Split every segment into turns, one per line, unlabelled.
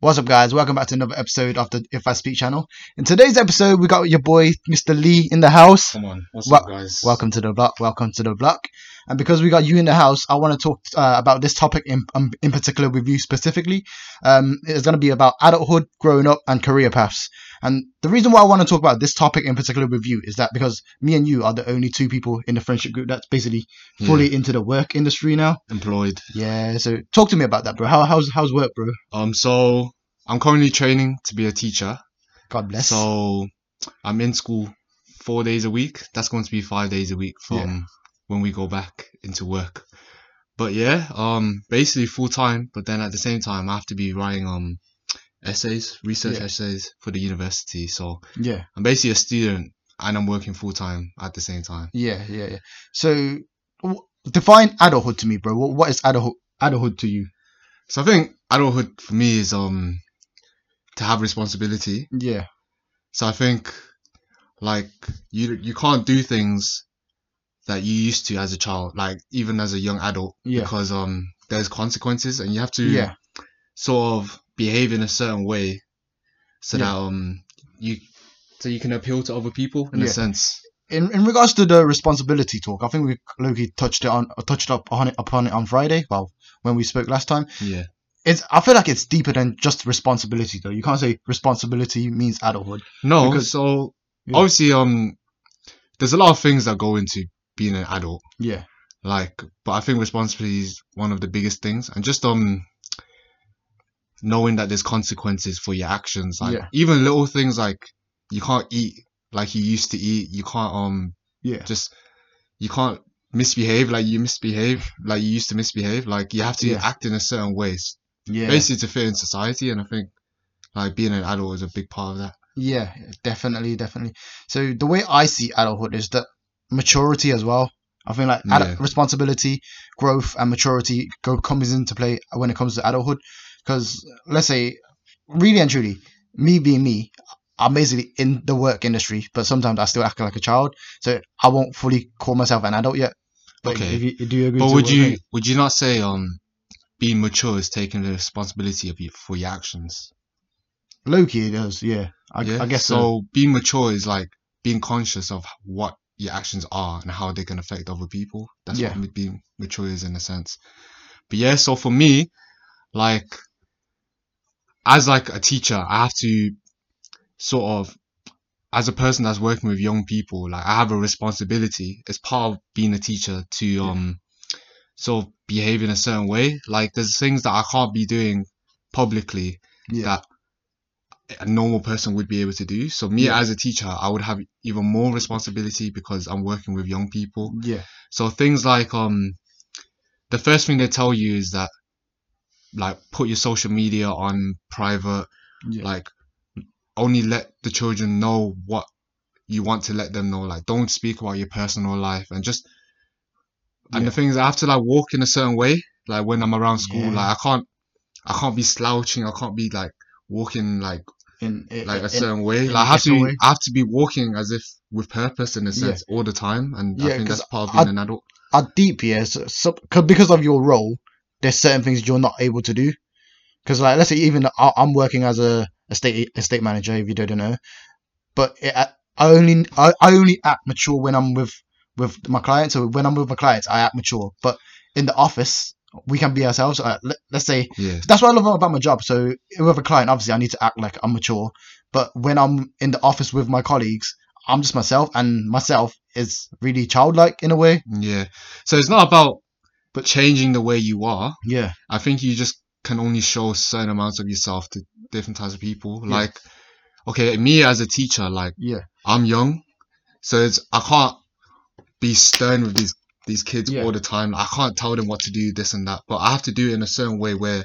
What's up, guys? Welcome back to another episode of the If I Speak channel. In today's episode, we got your boy Mr. Lee in the house.
Come on, what's
Wel-
up, guys?
Welcome to the block. Welcome to the block. And because we got you in the house, I want to talk uh, about this topic in um, in particular with you specifically. Um, it's going to be about adulthood, growing up, and career paths. And the reason why I want to talk about this topic in particular with you is that because me and you are the only two people in the friendship group that's basically
Yeah,
fully into the work industry now.
employed.
Yeah. So talk to me about that, bro. How, how's how's work, bro?
Um, so I'm currently training to be a teacher.
God bless.
So I'm in school four days a week. That's going to be five days a week from
Yeah.
when we go back into work. But yeah, um, basically full time. But then at the same time, I have to be writing um essays, research
Yeah.
essays for the university. So
yeah.
I'm basically a student and I'm working full time at the same time.
Yeah, yeah, yeah. So, w- define adulthood to me, bro. What, what is adulthood? Adulthood to you?
So I think adulthood for me is um to have responsibility.
Yeah,
So I think like you you can't do things that you used to as a child, like even as a young adult,
Yeah.
because um there's consequences and you have to
yeah,
sort of behave in a certain way so
Yeah.
that um you so you can appeal to other people in
Yeah.
a sense.
in in regards to the responsibility talk, I think we Loki touched it on touched up on it upon it on Friday. Well, when we spoke last time,
Yeah.
it's I feel like it's deeper than just responsibility though. You can't say responsibility means adulthood.
No,
Because-
so
Yeah.
obviously um there's a lot of things that go into being an adult.
Yeah,
like but i think responsibility is one of the biggest things and just um knowing that there's consequences for your actions like
Yeah.
even little things like you can't eat like you used to eat you can't um
yeah,
just you can't misbehave like you misbehave like you used to misbehave like you have to
Yeah.
act in a certain ways.
yeah,
basically to fit in society and i think like being an adult is a big part of that
yeah. Definitely, definitely. So the way I see adulthood is that maturity as well. I think like
Yeah.
responsibility, growth, and maturity go comes into play when it comes to adulthood. Because let's say, really and truly, me being me, I'm basically in the work industry, but sometimes I still act like a child. So I won't fully call myself an adult yet. But
Okay.
you, do you agree?
but would you would you not say um being mature is taking the responsibility of you for your actions
Loki does? Yeah, I,
yeah.
I guess so.
so. Being mature is like being conscious of what your actions are and how they can affect other people. That's
Yeah.
what being mature is in a sense. But yeah, so for me, like as like a teacher, I have to sort of as a person that's working with young people, like I have a responsibility as part of being a teacher to um sort of behave in a certain way. Like there's things that I can't be doing publicly
Yeah,
that a normal person would be able to do. So me
Yeah.
as a teacher, I would have even more responsibility because I'm working with young people.
yeah,
So things like um the first thing they tell you is that like put your social media on private,
yeah,
like only let the children know what you want to let them know. Like don't speak about your personal life and just and
Yeah.
the things I have to like walk in a certain way. Like when I'm around school,
Yeah.
like I can't I can't be slouching, I can't be like walking like
in, in
like a
in-
certain way. Like I have to,
way.
I have to be walking as if with purpose in a sense all the time, and
Yeah,
I think that's part of
I-
being an adult.
are deep, yeah. So, so, cause because of your role, there's certain things you're not able to do. Because like, let's say even I'm working as a estate estate manager, if you don't know, but it, I only I, only act mature when I'm with with my clients. So when I'm with my clients, I act mature. But in the office, we can be ourselves. Uh, let, let's say
Yeah,
that's what I love about my job. So with a client, obviously, I need to act like I'm mature. But when I'm in the office with my colleagues, I'm just myself, and myself is really childlike in a way.
yeah. So it's not about but changing the way you are.
Yeah.
I think you just can only show certain amounts of yourself to different types of people.
Yeah.
Like, okay, me as a teacher, like
Yeah.
I'm young, so it's I can't be stern with these these kids
Yeah.
all the time. I can't tell them what to do, this and that. But I have to do it in a certain way where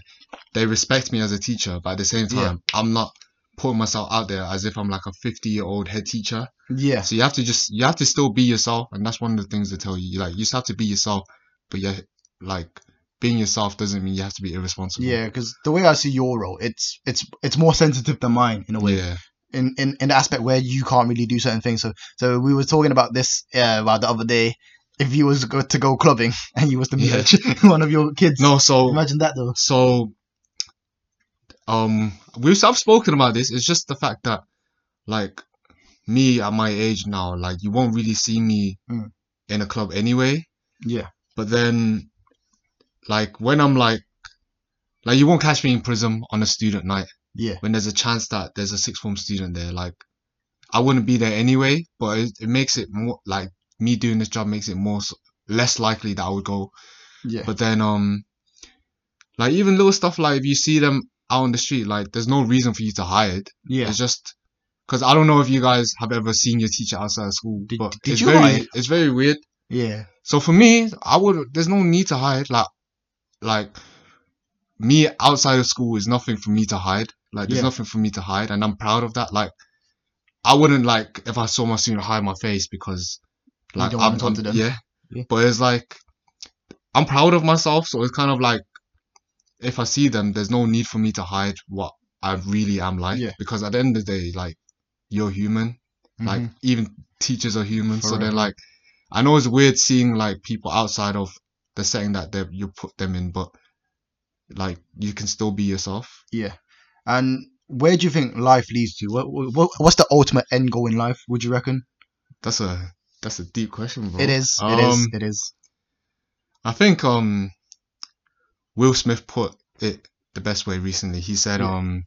they respect me as a teacher, but at the same
Yeah.
time, I'm not putting myself out there as if I'm like a 50 year old head teacher.
Yeah.
So you have to just you have to still be yourself, and that's one of the things they tell you. You like you just have to be yourself, but yeah, like being yourself doesn't mean you have to be irresponsible.
Yeah, because the way I see your role, it's it's it's more sensitive than mine in a way.
Yeah.
In, in in the aspect where you can't really do certain things. So so we were talking about this uh, about the other day. If you was go to go clubbing and you was to meet
Yeah.
one of your kids,
No, so
imagine that though.
so um, we've I've spoken about this. It's just the fact that, like, me at my age now, like, you won't really see me
Mm.
in a club anyway.
Yeah.
But then, like, when I'm like, like, you won't catch me in prison on a student night
Yeah.
when there's a chance that there's a sixth form student there. Like, I wouldn't be there anyway, but it, it makes it more like me doing this job makes it more less likely that I would go.
Yeah.
But then, um, like even little stuff like if you see them out on the street, like there's no reason for you to hide.
Yeah.
It's just because I don't know if you guys have ever seen your teacher outside of school,
Did-
but
did
it's
you
very
hide?
it's very weird.
Yeah.
So for me, I would there's no need to hide. Like like me outside of school is nothing for me to hide. Like there's
Yeah.
nothing for me to hide, and I'm proud of that. Like I wouldn't like if I saw my student hide my face because like I'm,
them.
yeah.
Yeah.
But it's like I'm proud of myself, so it's kind of like if I see them, there's no need for me to hide what I really am like.
Yeah.
Because at the end of the day, like you're human. Like
Mhm.
even teachers are human, so they're like, I know it's weird seeing like people outside of the setting that they you put them in, but like you can still be yourself.
Yeah. And where do you think life leads to? What, what what's the ultimate end goal in life? Would you reckon?
That's a that's a deep question, bro.
It is. It is.
Um,
It is.
I think um Will Smith put it the best way recently. He said
Yeah.
um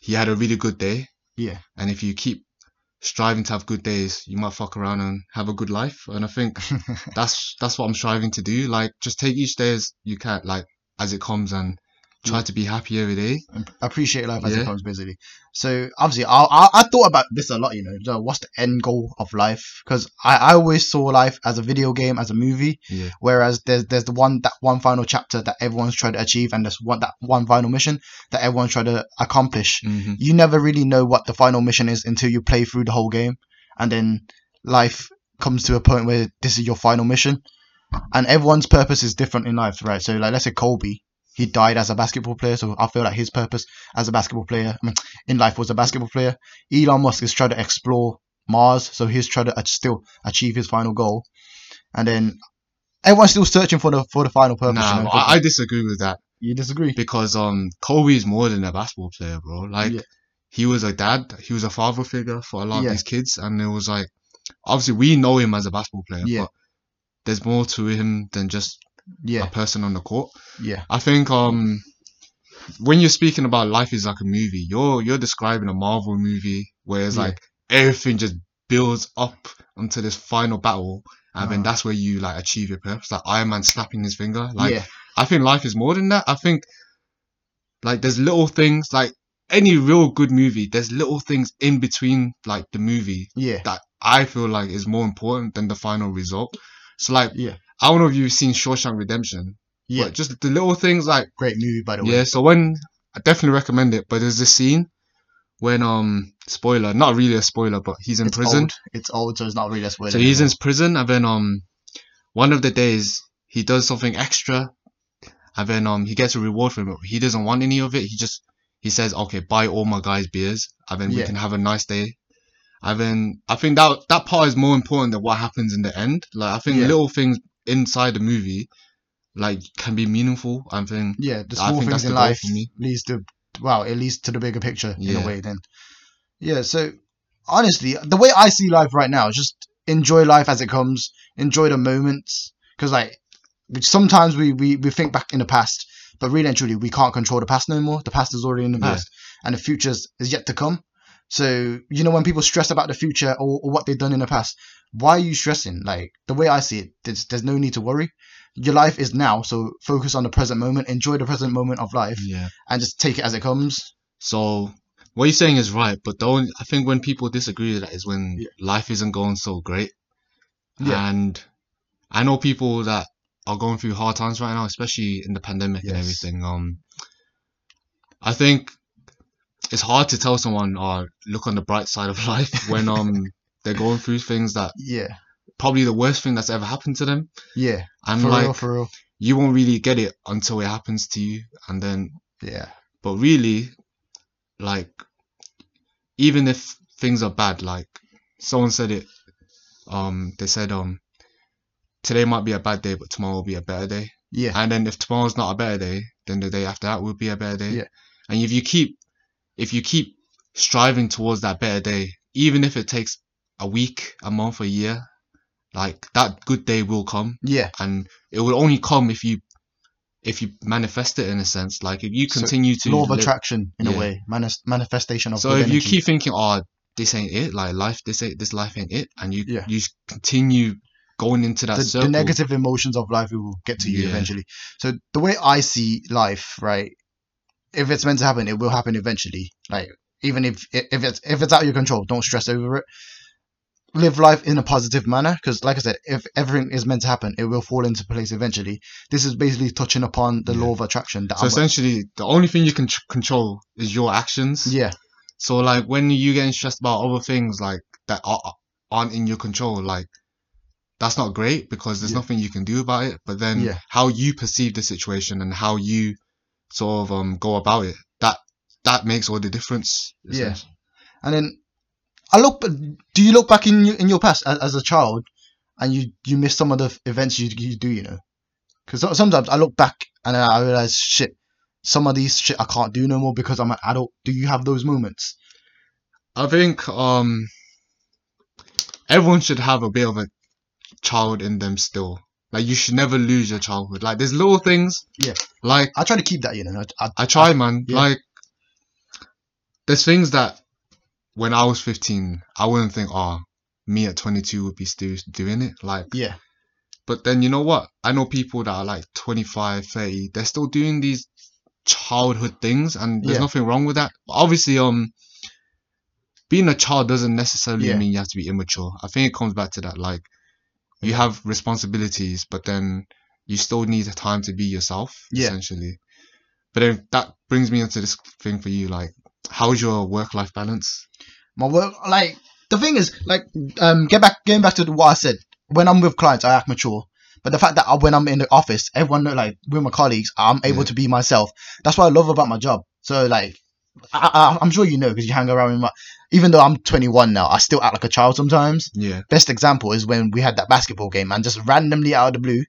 he had a really good day,
Yeah.
and if you keep striving to have good days, you might fuck around and have a good life. And I think that's that's what I'm striving to do. Like just take each day as you can, like as it comes, and try to be happy every day.
appreciate life as
Yeah.
it comes, basically. So obviously, I, I I thought about this a lot. You know, what's the end goal of life? Because I, I always saw life as a video game, as a movie.
Yeah.
Whereas there's there's the one that one final chapter that everyone's trying to achieve, and there's one that one final mission that everyone's trying to accomplish.
hmm
You never really know what the final mission is until you play through the whole game, and then life comes to a point where this is your final mission, and everyone's purpose is different in life, right? So like let's say Kobe, he died as a basketball player, so I feel like his purpose as a basketball player, I mean, in life was a basketball player. Elon Musk is trying to explore Mars, so he's trying to still achieve his final goal, and then everyone's still searching for the for the final purpose. you
Nah,
know,
I, I disagree with that
you disagree?
because um Kobe is more than a basketball player, bro. Like
Yeah.
he was a dad, he was a father figure for a lot
Yeah.
of these kids, and it was like obviously we know him as a basketball player,
Yeah.
but there's more to him than just a person on the court.
yeah,
I think um when you're speaking about life is like a movie, you're you're describing a Marvel movie where it's
Yeah.
like everything just builds up onto this final battle and then
Uh-huh.
that's where you like achieve your purpose. Like Iron Man snapping his finger. Like
yeah,
I think life is more than that. I think like there's little things like any real good movie, there's little things in between like the movie
yeah,
that I feel like is more important than the final result. So like
yeah,
I don't know if you've seen Shawshank Redemption,
yeah.
but just the little things like
Great movie, by the way.
yeah, so when I definitely recommend it, but there's this scene when um spoiler, not really a spoiler, but he's in
it's
prison.
Old. It's old, so it's not really a spoiler.
So he's in prison and then um one of the days he does something extra and then um he gets a reward for it. He doesn't want any of it. He just he says, Okay, buy all my guys beers and then we can have a nice day. And then I think that that part is more important than what happens in the end. Like I think
Yeah.
little things inside the movie like can be meaningful. I think
Yeah, the small things in life leads to wow, it leads to the bigger picture in a way. Then, yeah. So honestly, the way I see life right now is just enjoy life as it comes, enjoy the moments, because like sometimes we, we we think back in the past, but really and truly we can't control the past no more. The past is already in the
Yeah.
past, and the future is yet to come. So you know when people stress about the future or, or what they've done in the past, why are you stressing? Like the way I see it, there's there's no need to worry. Your life is now, so focus on the present moment, enjoy the present moment of life,
yeah.
and just take it as it comes.
So what you're saying is right, but the only, I think when people disagree with that is when
Yeah.
life isn't going so great.
Yeah.
And I know people that are going through hard times right now, especially in the pandemic and everything. Um, I think it's hard to tell someone, "Oh, look on the bright side of life" when um they're going through things that
Yeah,
probably the worst thing that's ever happened to them,
yeah,
and
for
like
real, for real.
you won't really get it until it happens to you, and then
Yeah,
but really, like, even if things are bad, like someone said it, um, they said, um, today might be a bad day, but tomorrow will be a better day.
yeah,
And then if tomorrow's not a better day, then the day after that will be a better day.
Yeah.
And if you keep, if you keep striving towards that better day, even if it takes a week, a month, a year, like that good day will come,
Yeah.
and it will only come if you, if you manifest it in a sense. Like if you
So,
continue to
Law of
live-
attraction in a way. Manis- manifestation of
so if you keep thinking, oh, this ain't it, like life, this ain't this life ain't it, and you
Yeah.
you continue going into that
the,
circle.
the negative emotions of life will get to you
Yeah.
eventually. So the way I see life, right? If it's meant to happen, it will happen eventually. Like even if if it's if it's out of your control, don't stress over it. Live life in a positive manner, because like I said, if everything is meant to happen, it will fall into place eventually. This is basically touching upon the
Yeah.
law of attraction. That
So
I'm-
essentially, the only thing you can tr- control is your actions.
yeah,
So like when you getting stressed about other things like that are, aren't in your control, like that's not great because there's
Yeah.
nothing you can do about it. But then
Yeah.
how you perceive the situation and how you sort of um go about it, that that makes all the difference.
Yeah. and then I look. Do you look back in your, in your past as, as a child, and you you miss some of the events you you do? You know, because sometimes I look back and I realize shit. Some of these shit I can't do no more because I'm an adult. Do you have those moments?
I think um everyone should have a bit of a child in them still. Like you should never lose your childhood. Like there's little things.
Yeah.
Like
I try to keep that. You know, I,
I try, man.
yeah.
Like, there's things that when I was 15, I wouldn't think, oh, me at 22 would be still doing it. Like,
yeah,
but then you know what? I know people that are like 25, 30, they're still doing these childhood things, and there's
Yeah.
nothing wrong with that. But obviously, um, being a child doesn't necessarily
Yeah.
mean you have to be immature. I think it comes back to that. Like, you have responsibilities, but then you still need the time to be yourself,
Yeah.
essentially. But then that brings me into this thing for you, like, how's your work-life balance?
my work. Like the thing is, like, um, get back, getting back to what I said. When I'm with clients, I act mature. But the fact that I, when I'm in the office, everyone know, like with my colleagues, I'm able
Yeah.
to be myself. That's what I love about my job. So like, I, I'm sure you know because you hang around with my. Even though I'm 21 now, I still act like a child sometimes.
Yeah,
Best example is when we had that basketball game and just randomly out of the blue,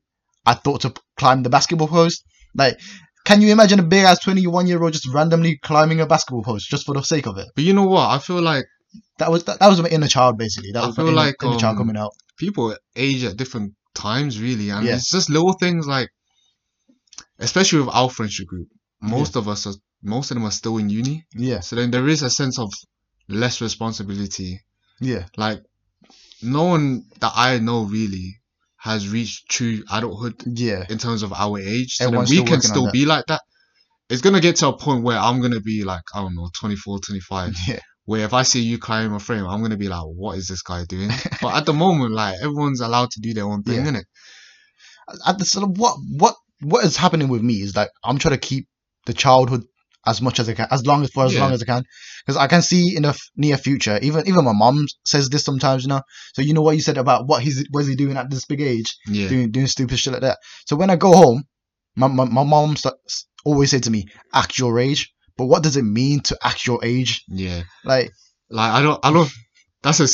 I thought to climb the basketball post. Like, can you imagine a big ass 21 year old just randomly climbing a basketball post just for the sake of it?
but you know what? I feel like
That was that, that was my inner child basically. That
I
was my
feel
inner,
like,
inner child
um,
coming out.
people age at different times, really, and
Yeah.
it's just little things like, especially with our friendship group, most of us are, most of them are still in uni,
Yeah,
so then there is a sense of less responsibility.
yeah,
Like, no one that I know really has reached true adulthood
yeah,
in terms of our age. So
Everyone's
we can still be like that. It's gonna get to a point where I'm gonna be like, I don't know, 24, 25.
yeah,
Where if I see you climbing a frame, I'm gonna be like, what is this guy doing? but at the moment, like everyone's allowed to do their own thing,
Yeah.
innit?
At the sort of what what what is happening with me is like I'm trying to keep the childhood as much as I can, as long as for as
Yeah.
long as I can, because I can see in the f- near future. Even even my mom says this sometimes, you know. So you know what you said about what he's what is he doing at this big age,
Yeah.
doing doing stupid shit like that. So when I go home, my my, my mom always say to me, "Act your age." But what does it mean to act your age?
Yeah.
Like,
Like I don't I don't that's a,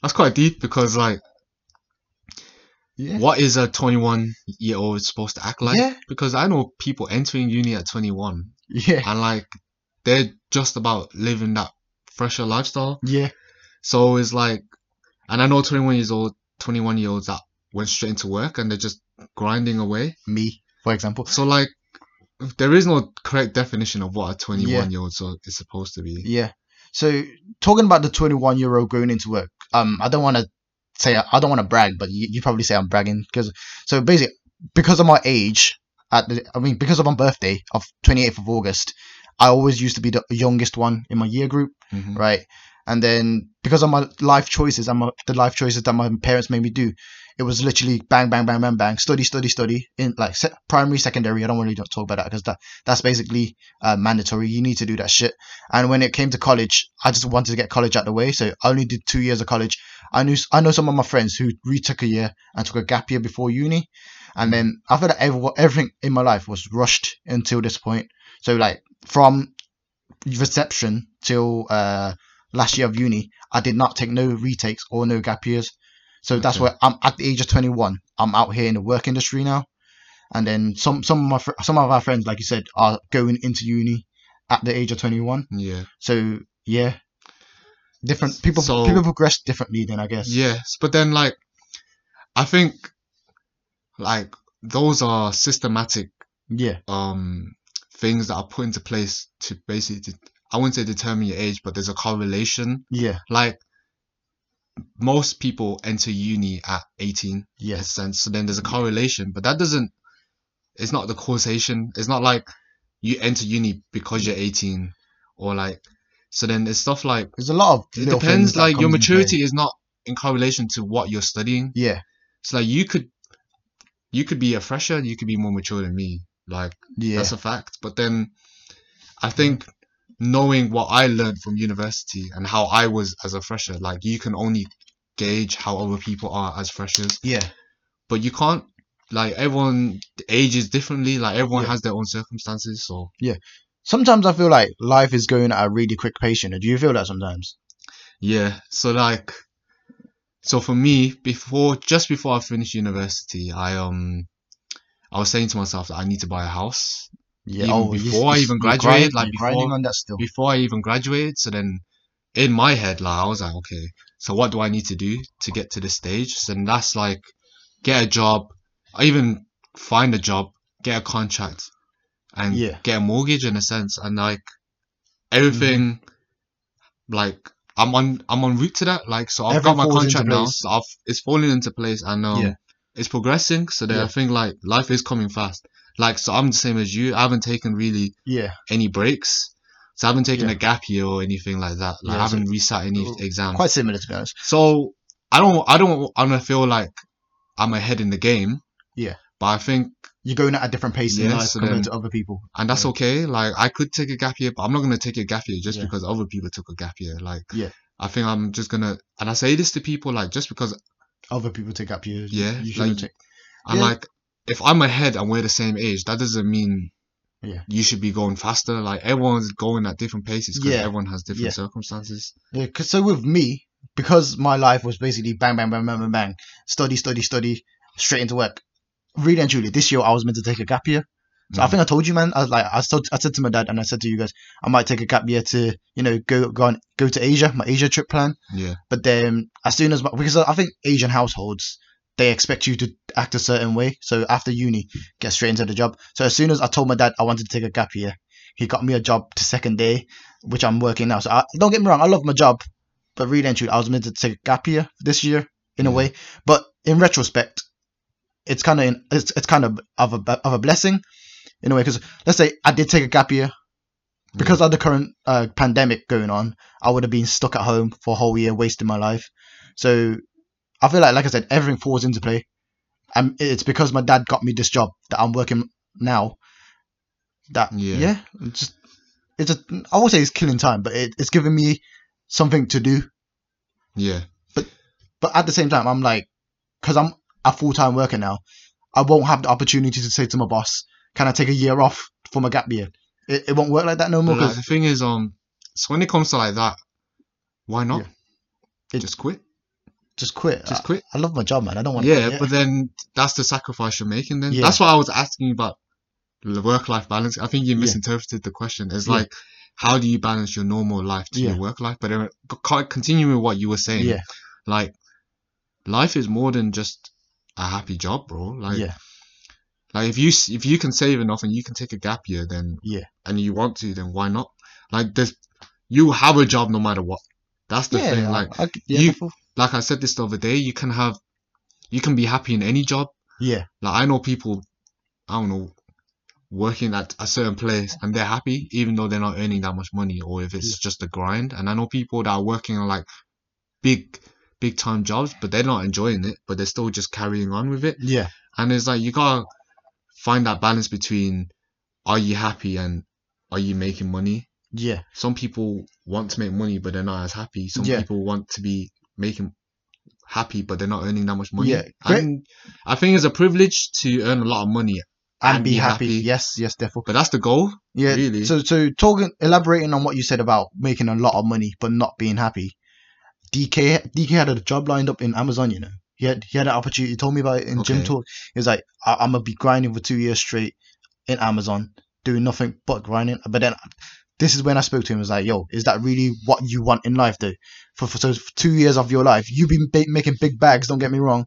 that's quite deep because like
yeah,
what is a 21 year old supposed to act like?
Yeah.
Because I know people entering uni at 21
yeah,
and like they're just about living that fresher lifestyle.
yeah,
So it's like, and I know 21 years old, 21 year olds that went straight into work and they're just grinding away.
me, for example.
So like, there is no correct definition of what a 21
Yeah.
year old is supposed to be.
Yeah. So talking about the 21 year old going into work, um, I don't want to say I don't want to brag, but you, you probably say I'm bragging because so basically because of my age, at the, I mean because of my birthday of 28th of August, I always used to be the youngest one in my year group,
Mhm.
right? And then because of my life choices and my, the life choices that my parents made me do, it was literally bang, bang, bang, bang, bang, study, study, study in like se- primary, secondary. I don't really talk about that because that that's basically uh, mandatory. You need to do that shit. And when it came to college, I just wanted to get college out of the way, so I only did two years of college. I knew I know some of my friends who retook a year and took a gap year before uni, and then I feel that every, everything in my life was rushed until this point. So like from reception till uh last year of uni, I did not take no retakes or no gap years. So that's
Okay.
why I'm at the age of 21. I'm out here in the work industry now, and then some some of my fr- some of our friends, like you said, are going into uni, at the age of 21.
Yeah.
So yeah, different people
So-
people progress differently. Then I guess.
Yes, but then like, I think, like those are systematic
Yeah.
um things that are put into place to basically, I wouldn't say determine your age, but there's a correlation.
Yeah.
Like, most people enter uni at 18 in a
Yes.
sense, so then there's a correlation, but that doesn't. It's not the causation. It's not like you enter uni because you're 18, or like. So then it's stuff like
There's a lot of.
it depends. Like your
comes into play.
maturity is not in correlation to what you're studying.
Yeah.
So like you could, you could be a fresher, you could be more mature than me. Like
Yeah.
that's a fact. But then, I think knowing what I learned from university and how I was as a fresher, like you can only gauge how other people are as freshers.
yeah.
But you can't. Like everyone ages differently. Like everyone
Yeah.
has their own circumstances. So Yeah.
Sometimes I feel like life is going at a really quick pace. Know, do you feel that sometimes?
Yeah, so like, so for me, before just before I finished university, I um, I was saying to myself that I need to buy a house
Yeah.
Even
oh,
before I even graduated, like
grinding
before-
that still.
before I even graduated. So then, in my head, like I was like, okay, so what do I need to do to get to this stage? So then that's like, get a job, or even find a job, get a contract, and
Yeah.
get a mortgage in a sense, and like everything,
Mm-hmm.
like I'm on I'm on route to that. Like so, I've
Everything
got my contract now, so I've, it's falling into place, and um,
Yeah.
it's progressing. So that
Yeah.
I think like life is coming fast. Like so, I'm the same as you. I haven't taken really
Yeah.
any breaks. So I haven't taken
Yeah.
a gap year or anything like that. Like I haven't resat any exams.
Quite similar to be.
So I don't I don't I don't feel like I'm ahead in the game.
Yeah.
But I think
You're going at a different pace in
Yeah,
life compared
then-
to other people.
and that's
Yeah.
okay. Like I could take a gap year, but I'm not gonna take a gap year just
Yeah.
because other people took a gap year. Like
Yeah.
I think I'm just gonna and I say this to people like just because
Other people take up years.
Yeah,
You shouldn't
like-
take.
I'm
Yeah.
like if I'm ahead and we're the same age, that doesn't mean
Yeah.
you should be going faster. Like everyone's going at different paces because
Yeah.
everyone has different
Yeah.
circumstances.
Yeah, cause so with me, because my life was basically bang, bang, bang, bang, bang, bang, study, study, study, straight into work. Really and truly, this year I was meant to take a gap year. So I
Mhm.
think I told you, man. I was like, I told, I said to my dad, and I said to you guys, I might take a gap year to, you know, go go on, go to Asia, my Asia trip plan.
Yeah.
But then, as soon as my, because I think Asian households they expect you to act a certain way. So after uni, get straight into the job. So as soon as I told my dad I wanted to take a gap year, he got me a job to second day, which I'm working now. So I, don't get me wrong, I love my job, but really and truly, I was meant to take a gap year this year in a way. But in retrospect, it's kind of it's it's kind of of a of a blessing in a way because let's say I did take a gap year because of the current uh, pandemic going on, I would have been stuck at home for a whole year, wasting my life. So I feel like, like I said, everything falls into play, and it's because my dad got me this job that I'm working now. That
Yeah.
yeah, it's just it's a I won't say it's killing time, but it, it's giving me something to do.
Yeah.
but But at the same time, I'm like, because I'm a full time worker now, I won't have the opportunity to say to my boss, "Can I take a year off for my gap year?" It, it won't work like that no more.
Like, the thing is, um, so when it comes to like that, why not?
It-
just quit.
just quit.
Just quit.
I love my job, man. I don't want. To.
Yeah,
to
but then that's the sacrifice you're making. Then
Yeah.
that's why I was asking about the work-life balance. I think you
Yeah.
misinterpreted the question. It's
Yeah.
like, how do you balance your normal life to
Yeah.
your work life? But c- continuing with what you were saying,
yeah,
like, life is more than just a happy job, bro. Like,
yeah,
like if you if you can save enough and you can take a gap year, then
Yeah.
and you want to, then why not? Like, there's you have a job no matter what. That's the
yeah.
thing. Like,
I, yeah,
you-
before-
like I said this the other day, you can have, you can be happy in any job.
yeah,
Like I know people, I don't know, working at a certain place and they're happy even though they're not earning that much money or if it's
Yeah.
just a grind. And I know people that are working on like big, big time jobs, but they're not enjoying it, but they're still just carrying on with it.
yeah,
And it's like you gotta find that balance between are you happy and are you making money?
yeah,
Some people want to make money but they're not as happy. Some
Yeah.
people want to be making happy but they're not earning that much money.
Yeah.
And I think it's a privilege to earn a lot of money,
and,
And
be,
be
happy.
happy.
Yes, yes, definitely.
but that's the goal.
Yeah.
really.
So, so talking, elaborating on what you said about making a lot of money but not being happy. DK, DK had a job lined up in Amazon. You know, he had he had an opportunity. He told me about it in gym talk. He was like, I, "I'm gonna be grinding for two years straight in Amazon, doing nothing but grinding." But then, this is when I spoke to him. I was like, "Yo, is that really what you want in life, though? For, for so for two years of your life, you've been ba- making big bags. Don't get me wrong,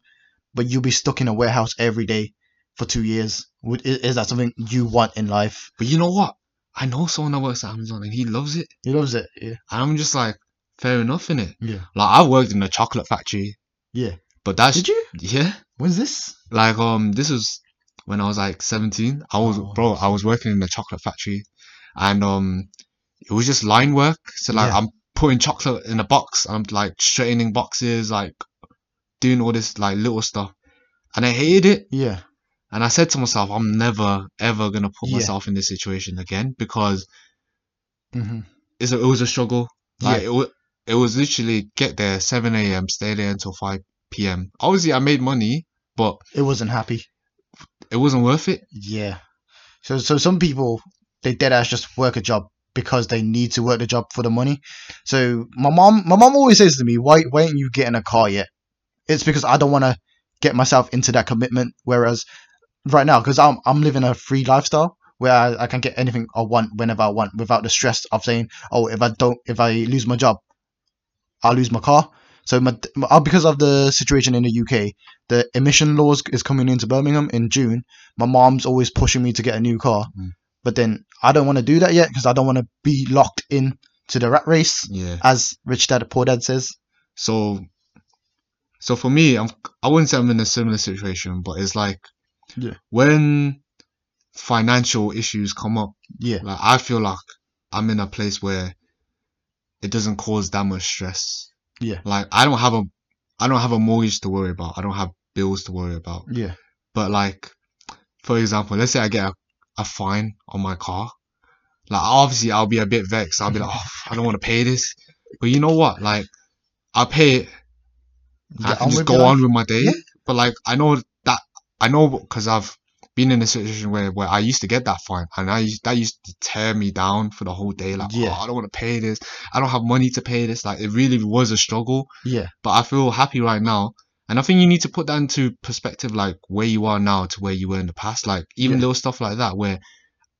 but you'll be stuck in a warehouse every day for two years. Would, is, is that something you want in life?
But you know what? I know someone that works at Amazon and he loves it.
He loves it. Yeah,
And I'm just like, fair enough in it.
yeah,
Like I worked in a chocolate factory,
yeah.
but that's
Did you?
yeah.
When's this?
Like um, this was when I was like 17. I was
Oh.
bro. I was working in a chocolate factory, and um, it was just line work. So like
Yeah.
I'm putting chocolate in a box. I'm like straightening boxes, like doing all this like little stuff, and I hated it.
Yeah,
And I said to myself, I'm never ever gonna put
Yeah.
myself in this situation again because
hmm
it's a, it was a struggle. Like
Yeah.
it it was literally get there 7 a.m. stay there until 5 p.m. Obviously, I made money, but
it wasn't happy.
it wasn't worth it.
Yeah. So so some people they dead ass just work a job because they need to work the job for the money. So my mom my mom always says to me, Why why ain't you getting a car yet? It's because I don't wanna get myself into that commitment. Whereas right now, because I'm I'm living a free lifestyle where I, I can get anything I want whenever I want without the stress of saying, Oh, if I don't if I lose my job, I'll lose my car. So my, my because of the situation in the UK, the emission laws is coming into Birmingham in June my mom's always pushing me to get a new car
Mm.
but then i don't want to do that yet because i don't want to be locked in to the rat race
Yeah.
as rich dad poor dad says
So, so for me, I'm I wouldn't say I'm in a similar situation, but it's like
Yeah.
when financial issues come up,
yeah
like I feel like I'm in a place where it doesn't cause that much stress.
Yeah.
Like I don't have a I don't have a mortgage to worry about. I don't have bills to worry about.
yeah
But like, for example, let's say I get a, a fine on my car. Like obviously I'll be a bit vexed. I'll be like, oh, I don't want to pay this. But you know what? Like, I'll pay it. I can just go on
life.
with my day.
Yeah.
But like, I know that I know because I've been in a situation where, where I used to get that fine, and I used, that used to tear me down for the whole day. Like, oh,
Yeah.
oh, I don't want to pay this. I don't have money to pay this. Like, it really was a struggle
yeah
but I feel happy right now. And I think you need to put that into perspective, like where you are now to where you were in the past. Like even
Yeah.
little stuff like that, where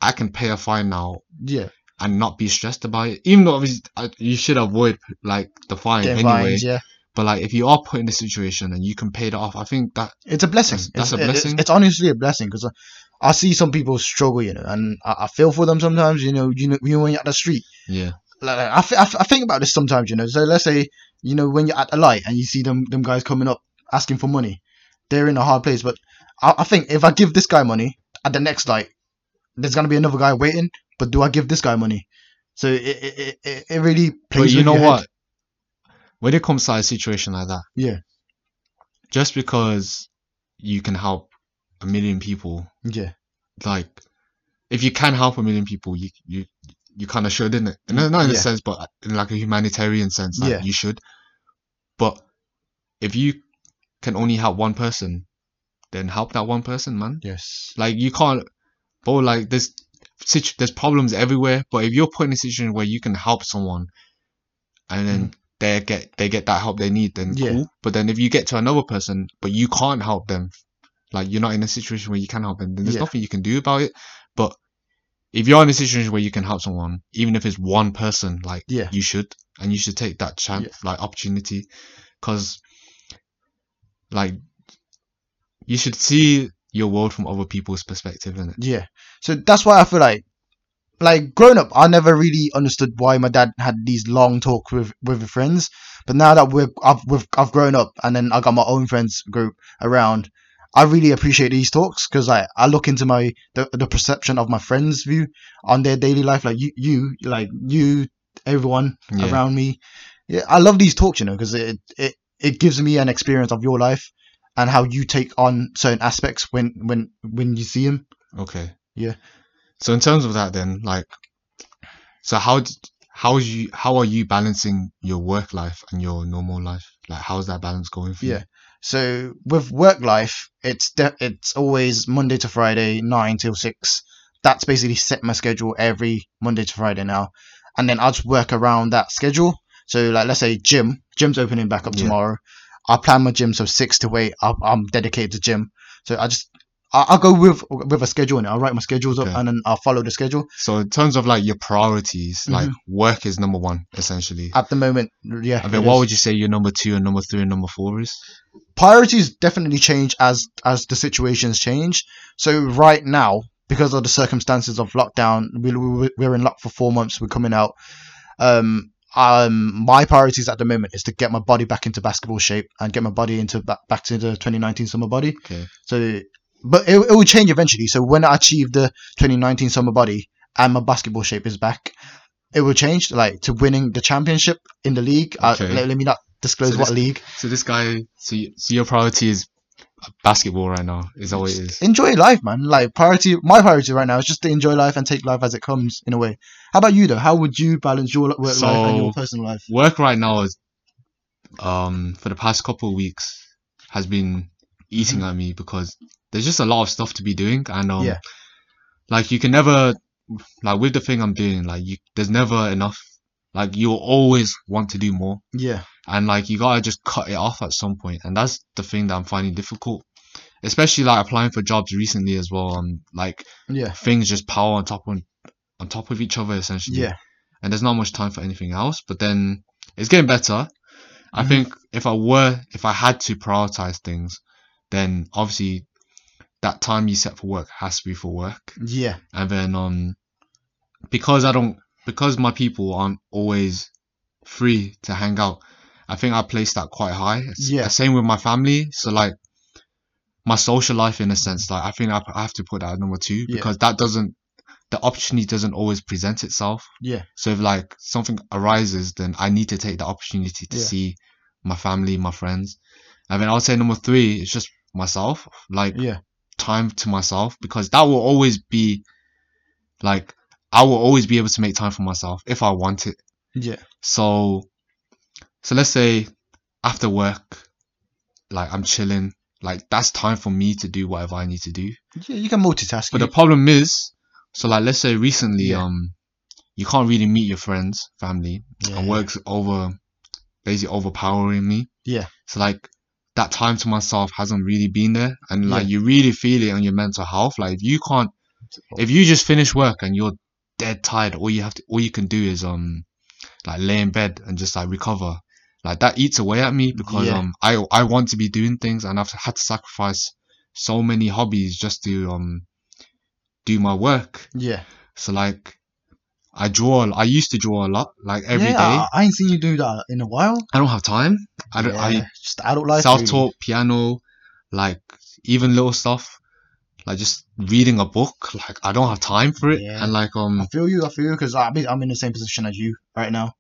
I can pay a fine now
yeah
and not be stressed about it. Even though obviously I, you should avoid like the fine
Getting
anyway.
yeah
But like if you are put in this situation and you can pay that off, I think that
it's a blessing
That's- that's
it's,
a blessing.
it's, it's honestly a blessing because I, I see some people struggle you know and I, I feel for them sometimes you know you know you know when you're at the street
yeah,
like, like, I, th- I, th- I think about this sometimes, you know. So let's say, you know, when you're at the light and you see them them guys coming up asking for money, they're in a hard place. But I, I think if I give this guy money at the next light, there's gonna be another guy waiting. But do I give this guy money? So it it, it- it, really plays.
but you know
your head.
When it comes to a situation like that,
Yeah.
just because you can help a million people
Yeah,
like if you can help a million people, you you you kind of should, in it? And not in a sense, but in like a humanitarian sense, like
Yeah.
you should. But if you can only help one person, then help that one person, man.
yes,
Like you can't, bro. Like there's situ- there's problems everywhere. But if you're put in a situation where you can help someone, and then mm. They get they get that help they need, then.
Yeah.
cool. But then if you get to another person, but you can't help them, like you're not in a situation where you can help them, then there's
Yeah.
nothing you can do about it. But if you're in a situation where you can help someone, even if it's one person, like
Yeah.
you should, and you should take that chance, like opportunity, because like you should see your world from other people's perspective, innit?
yeah. So that's why I feel like, like growing up, I never really understood why my dad had these long talks with with his friends. But now that we're I've we've, I've grown up and then I got my own friends group around, I really appreciate these talks because like I look into my the, the perception of my friends' view on their daily life. Like you, you, like you, everyone
Yeah.
around me. Yeah, I love these talks, you know, because it it it gives me an experience of your life and how you take on certain aspects when when when you see them.
Okay.
Yeah.
So in terms of that, then, like, so how how you how are you balancing your work life and your normal life? Like, how's that balance going for you?
Yeah. So with work life, it's de- it's always Monday to Friday, nine till six. That's basically set my schedule every Monday to Friday now, and then I just work around that schedule. So like, let's say gym, gym's opening back up
Yeah.
tomorrow. I plan my gym so six to eight. I'm, I'm dedicated to gym. So I just I'll go with with a schedule and I'll write my schedules up
Okay.
and then I'll follow the schedule.
So in terms of like your priorities, like
Mm-hmm.
work is number one essentially.
At the moment, yeah.
I mean, what
is.
would you say your number two and number three and number four is?
priorities definitely change as as the situations change. So right now, because of the circumstances of lockdown, we, we we're in luck for four months. We're coming out. Um, um, my priorities at the moment is to get my body back into basketball shape and get my body into back, back to the 2019 summer body.
Okay.
So, but it, it will change eventually. So when I achieve the 2019 summer body and my basketball shape is back, it will change like to winning the championship in the league. Uh,
Okay.
let, let me not disclose
So
what
this-
league.
So this guy, so, y- so your priority is basketball right now. Is what it is?
enjoy life, man. Like priority, my priority right now is just to enjoy life and take life as it comes in a way. How about you though? How would you balance your work life and your personal life?
Work right now is, um, for the past couple of weeks, has been eating at me because there's just a lot of stuff to be doing, and um,
Yeah.
like you can never, like with the thing I'm doing, like you, there's never enough. Like you'll always want to do more.
Yeah,
and like you gotta just cut it off at some point and that's the thing that i'm finding difficult especially like applying for jobs recently as well um like
yeah,
things just pile on top on on top of each other essentially
yeah,
and there's not much time for anything else but then it's getting better i
Mhm.
think if i were if i had to prioritize things then obviously that time you set for work has to be for work
yeah,
and then um because I don't because my people aren't always free to hang out, I think I place that quite high. It's
Yeah.
same with my family. So like my social life in a sense, like I think I, I have to put that at number two
Yeah.
because that doesn't the opportunity doesn't always present itself.
yeah,
So if like something arises, then I need to take the opportunity to
Yeah.
see my family, my friends. And then I would say number three is just myself. Like
yeah,
time to myself because that will always be like I will always be able to make time for myself if I want it.
yeah,
So so let's say after work like I'm chilling like that's time for me to do whatever I need to do.
yeah. You can multitask.
But
you-
the problem is so like let's say recently
Yeah.
um you can't really meet your friends, family
yeah,
and work's over basically overpowering me.
Yeah.
So like that time to myself hasn't really been there and like
Yeah.
you really feel it on your mental health. Like if you can't if you just finish work and you're dead tired, all you have to all you can do is um like lay in bed and just like recover. Like that eats away at me because
Yeah.
um I I want to be doing things and I've had to sacrifice so many hobbies just to um do my work.
yeah.
So like I draw I used to draw a lot, like every day.
yeah, I, I ain't seen you do that in a while.
I don't have time. I don't I
Yeah, just adult life.
self
really.
taught piano, like even little stuff, like just reading a book. Like I don't have time for it,
Yeah.
and like um, I
feel you. I feel you because I'm I'm in the same position as you right now.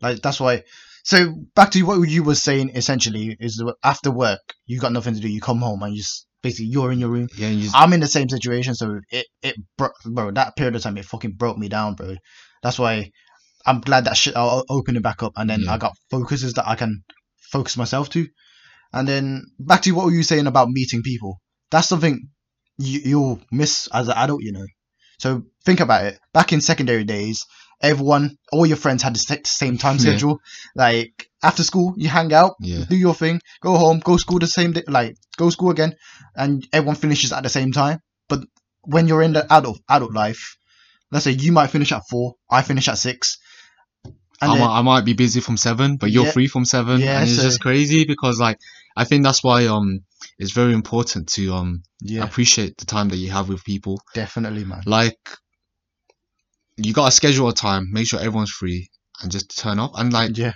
Like that's why. So back to what you were saying. Essentially, is after work you got nothing to do. You come home and you just basically you're in your room.
yeah, you just,
I'm in the same situation. So it it bro, bro that period of time it fucking broke me down, bro. That's why I'm glad that shit I'll open it back up and then
Yeah.
I got focuses that I can focus myself to. And then back to what were you saying about meeting people? That's something you, you'll miss as an adult, you know. So think about it. Back in secondary days, everyone, all your friends had the same time
Yeah.
schedule. Like after school, you hang out,
yeah,
do your thing, go home, go school the same day, like go school again, and everyone finishes at the same time. But when you're in the adult adult life, let's say you might finish at four, I finish at six, and
I
then,
might I might be busy from seven, but you're
Yeah.
free from seven, and it's
so-
just crazy because like I think that's why um it's very important to um
yeah,
appreciate the time that you have with people.
definitely, man.
Like you gotta schedule a time, make sure everyone's free, and just turn up and like
Yeah,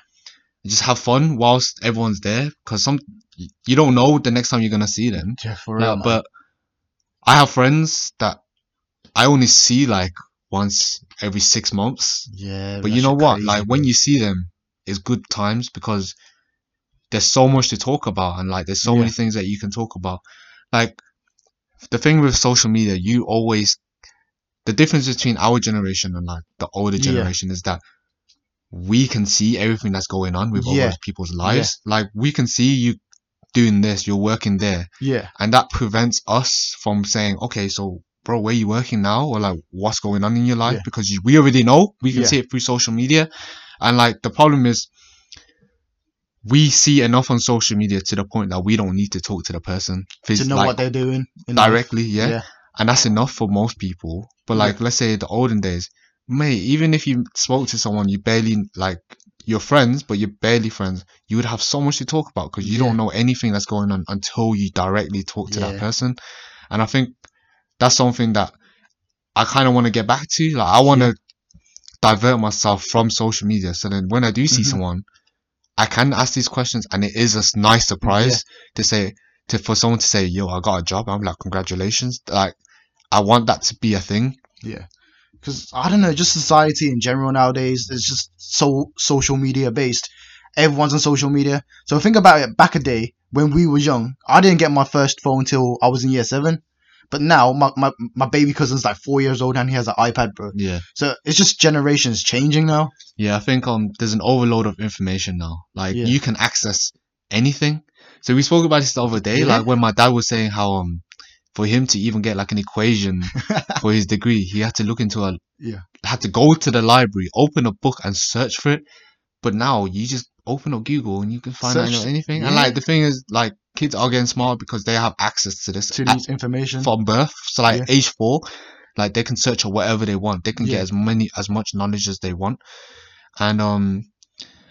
just have fun whilst everyone's there because some you don't know the next time you're gonna see them.
yeah, for real, man.
but I have friends that I only see like once every six months.
yeah,
But you know what? like when you see them, it's good times because there's so much to talk about and like there's so
Yeah.
many things that you can talk about. Like the thing with social media, you always the difference between our generation and like the older
Yeah.
generation is that we can see everything that's going on with
Yeah.
other people's lives. Like we can see you doing this, you're working there,
yeah,
and that prevents us from saying, okay, so bro, where you working now, or like what's going on in your life?
Yeah.
Because you, we already know, we can
Yeah.
see it through social media, and like the problem is, we see enough on social media to the point that we don't need to talk to the person
to know
like,
what they're doing
directly, yeah?
Yeah.
And that's enough for most people. But
Yeah.
like, let's say the olden days, mate, even if you spoke to someone you barely like, you're friends, but you're barely friends, you would have so much to talk about because you
Yeah.
don't know anything that's going on until you directly talk to that person. And I think that's something that I kind of want to get back to. Like, I want to divert myself from social media. So then when I do see
Mhm.
someone, I can ask these questions and it is a nice surprise to say, to, for someone to say, yo, I got a job. I'm like, congratulations. Like, I want that to be a thing.
Yeah, because I don't know, just society in general nowadays is just so social media based. Everyone's on social media. So think about it. Back a day when we were young, I didn't get my first phone till I was in year seven. But now my, my, my baby cousin's like four years old and he has an iPad, bro.
Yeah.
So it's just generations changing now.
Yeah, I think um there's an overload of information now. Like
Yeah.
you can access anything. So we spoke about this the other day,
Yeah.
like when my dad was saying how um for him to even get like an equation for his degree, he had to look into a
Yeah.
had to go to the library, open a book and search for it. But now you just open up Google and you can find out
Search-
anything. And like the thing is like kids are getting smart because they have access to this
to
at-
these information.
from birth. So like
Yeah.
age four, like they can search for whatever they want. They can
Yeah.
get as many as much knowledge as they want. And um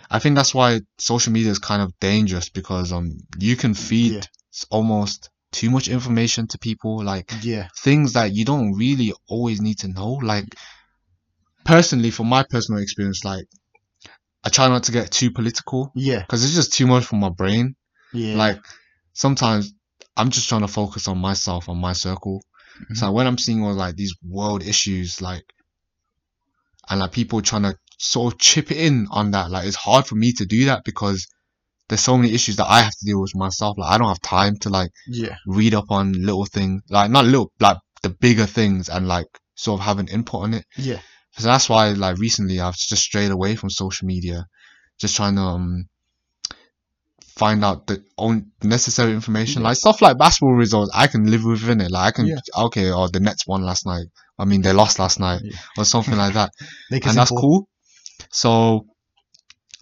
I think that's why social media is kind of dangerous because um you can feed
Yeah.
almost too much information to people, like
Yeah.
things that you don't really always need to know. Like personally, from my personal experience, like I try not to get too political
Yeah.
because it's just too much for my brain.
Yeah.
Like sometimes I'm just trying to focus on myself, on my circle.
Mm-hmm.
So when I'm seeing all like these world issues, like, and like people trying to sort of chip in on that, like it's hard for me to do that because there's so many issues that I have to deal with myself. Like I don't have time to like
yeah.
read up on little things, like not little, like the bigger things and like sort of have an input on it.
Yeah.
So that's why like recently I've just strayed away from social media, just trying to um find out the own necessary information,
Yeah.
like stuff like basketball results. I can live within it. Like I can
Yeah.
okay, or the Nets won last night. I mean they lost last night
Yeah.
or something like that, and that's cool. So,